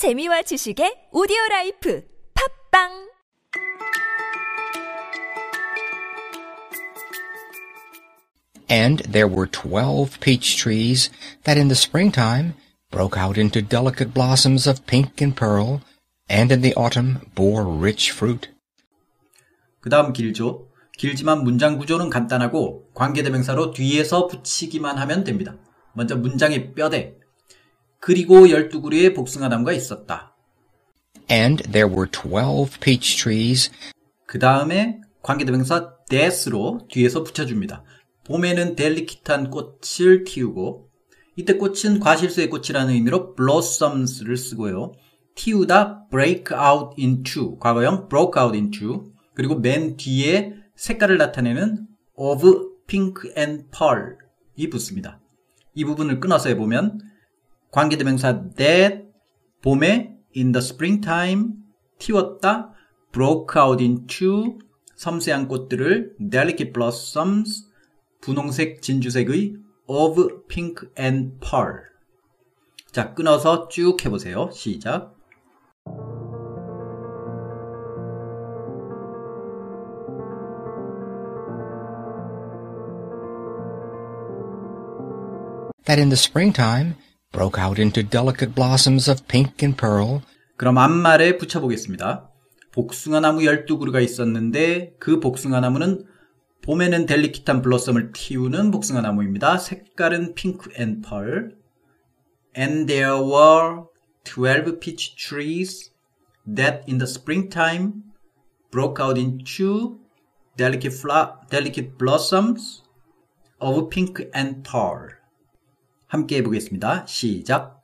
재미와 지식의 오디오 라이프 팝빵 And there were twelve peach trees that in the springtime broke out into delicate blossoms of pink and pearl, and in the autumn bore rich fruit. 그 다음 길죠. 길지만 문장 구조는 간단하고 관계대명사로 뒤에서 붙이기만 하면 됩니다. 먼저 문장의 뼈대. 그리고 12그루의 복숭아나무가 있었다. And there were twelve peach trees 그 다음에 관계대명사 that로 뒤에서 붙여줍니다. 봄에는 델리키트한 꽃을 틔우고 이때 꽃은 과실수의 꽃이라는 의미로 blossoms를 쓰고요. 틔우다 break out into 과거형 broke out into 그리고 맨 뒤에 색깔을 나타내는 of pink and pearl이 붙습니다. 이 부분을 끊어서 해보면 관계대명사 that 봄에 in the springtime 틔웠다 broke out into 섬세한 꽃들을 delicate blossoms 분홍색 진주색의 of pink and pearl 자 끊어서 쭉 해보세요. 시작 that in the springtime broke out into delicate blossoms of pink and pearl, 그럼 앞말에 붙여보겠습니다. 복숭아 나무 12그루가 있었는데 그 복숭아 나무는 봄에는 델리키트한 블러썸을 틔우는 복숭아 나무입니다. 색깔은 핑크 앤 펄. And there were 12 peach trees that in the springtime broke out into delicate, fla- delicate blossoms of pink and pearl. 함께 해보겠습니다. 시작.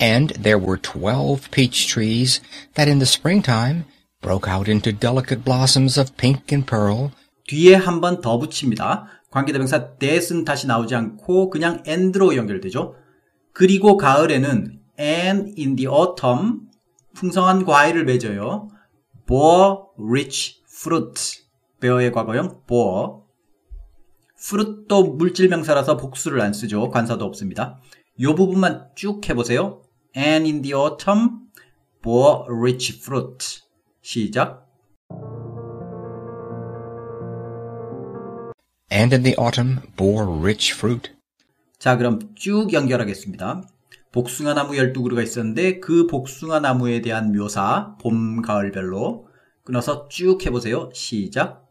and there were twelve peach trees that in the springtime broke out into delicate blossoms of pink and pearl, 뒤에 한 번 더 붙입니다. 관계대명사 that은 다시 나오지 않고 그냥 and로 연결되죠. 그리고 가을에는 and in the autumn 풍성한 과일을 맺어요. bore rich fruit bear의 과거형 bore fruit도 물질 명사라서 복수를 안 쓰죠. 관사도 없습니다. 이 부분만 쭉 해보세요. and in the autumn bore rich fruit 시작 and in the autumn bore rich fruit. 자, 그럼 쭉 연결하겠습니다. 복숭아 나무 12그루가 있었는데 그 복숭아 나무에 대한 묘사 봄, 가을별로 끊어서 쭉 해보세요. 시작.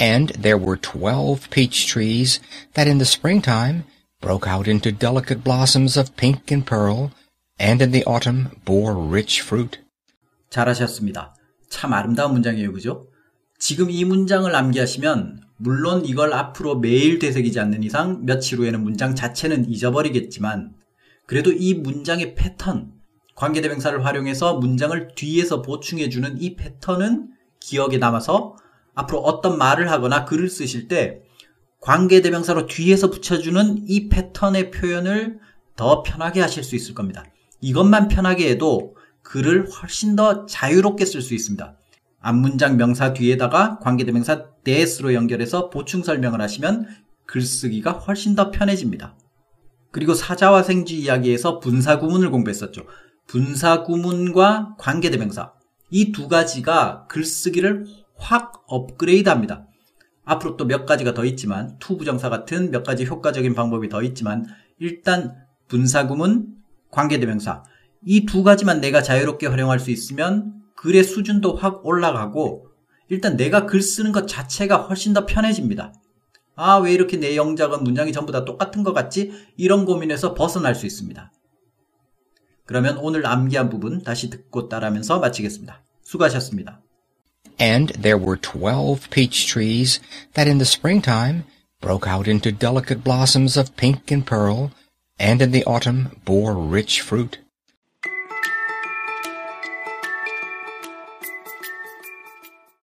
And there were twelve peach trees that in the springtime broke out into delicate blossoms of pink and pearl, and in the autumn bore rich fruit. 잘하셨습니다. 참 아름다운 문장이에요. 그죠? 지금 이 문장을 암기하시면 물론 이걸 앞으로 매일 되새기지 않는 이상 며칠 후에는 문장 자체는 잊어버리겠지만 그래도 이 문장의 패턴, 관계대명사를 활용해서 문장을 뒤에서 보충해주는 이 패턴은 기억에 남아서 앞으로 어떤 말을 하거나 글을 쓰실 때 관계대명사로 뒤에서 붙여주는 이 패턴의 표현을 더 편하게 하실 수 있을 겁니다. 이것만 편하게 해도 글을 훨씬 더 자유롭게 쓸 수 있습니다. 앞문장 명사 뒤에다가 관계대명사 that으로 연결해서 보충 설명을 하시면 글쓰기가 훨씬 더 편해집니다. 그리고 사자와 생쥐 이야기에서 분사구문을 공부했었죠. 분사구문과 관계대명사 이 두 가지가 글쓰기를 확 업그레이드 합니다. 앞으로 또 몇 가지가 더 있지만 to부정사 같은 몇 가지 효과적인 방법이 더 있지만 일단 분사구문, 관계대명사 이 두 가지만 내가 자유롭게 활용할 수 있으면 글의 수준도 확 올라가고 일단 내가 글 쓰는 것 자체가 훨씬 더 편해집니다. 아, 왜 이렇게 내 영작은 문장이 전부 다 똑같은 것 같지? 이런 고민에서 벗어날 수 있습니다. 그러면 오늘 암기한 부분 다시 듣고 따라하면서 마치겠습니다. 수고하셨습니다. And there were twelve peach trees that in the springtime broke out into delicate blossoms of pink and pearl, and in the autumn bore rich fruit.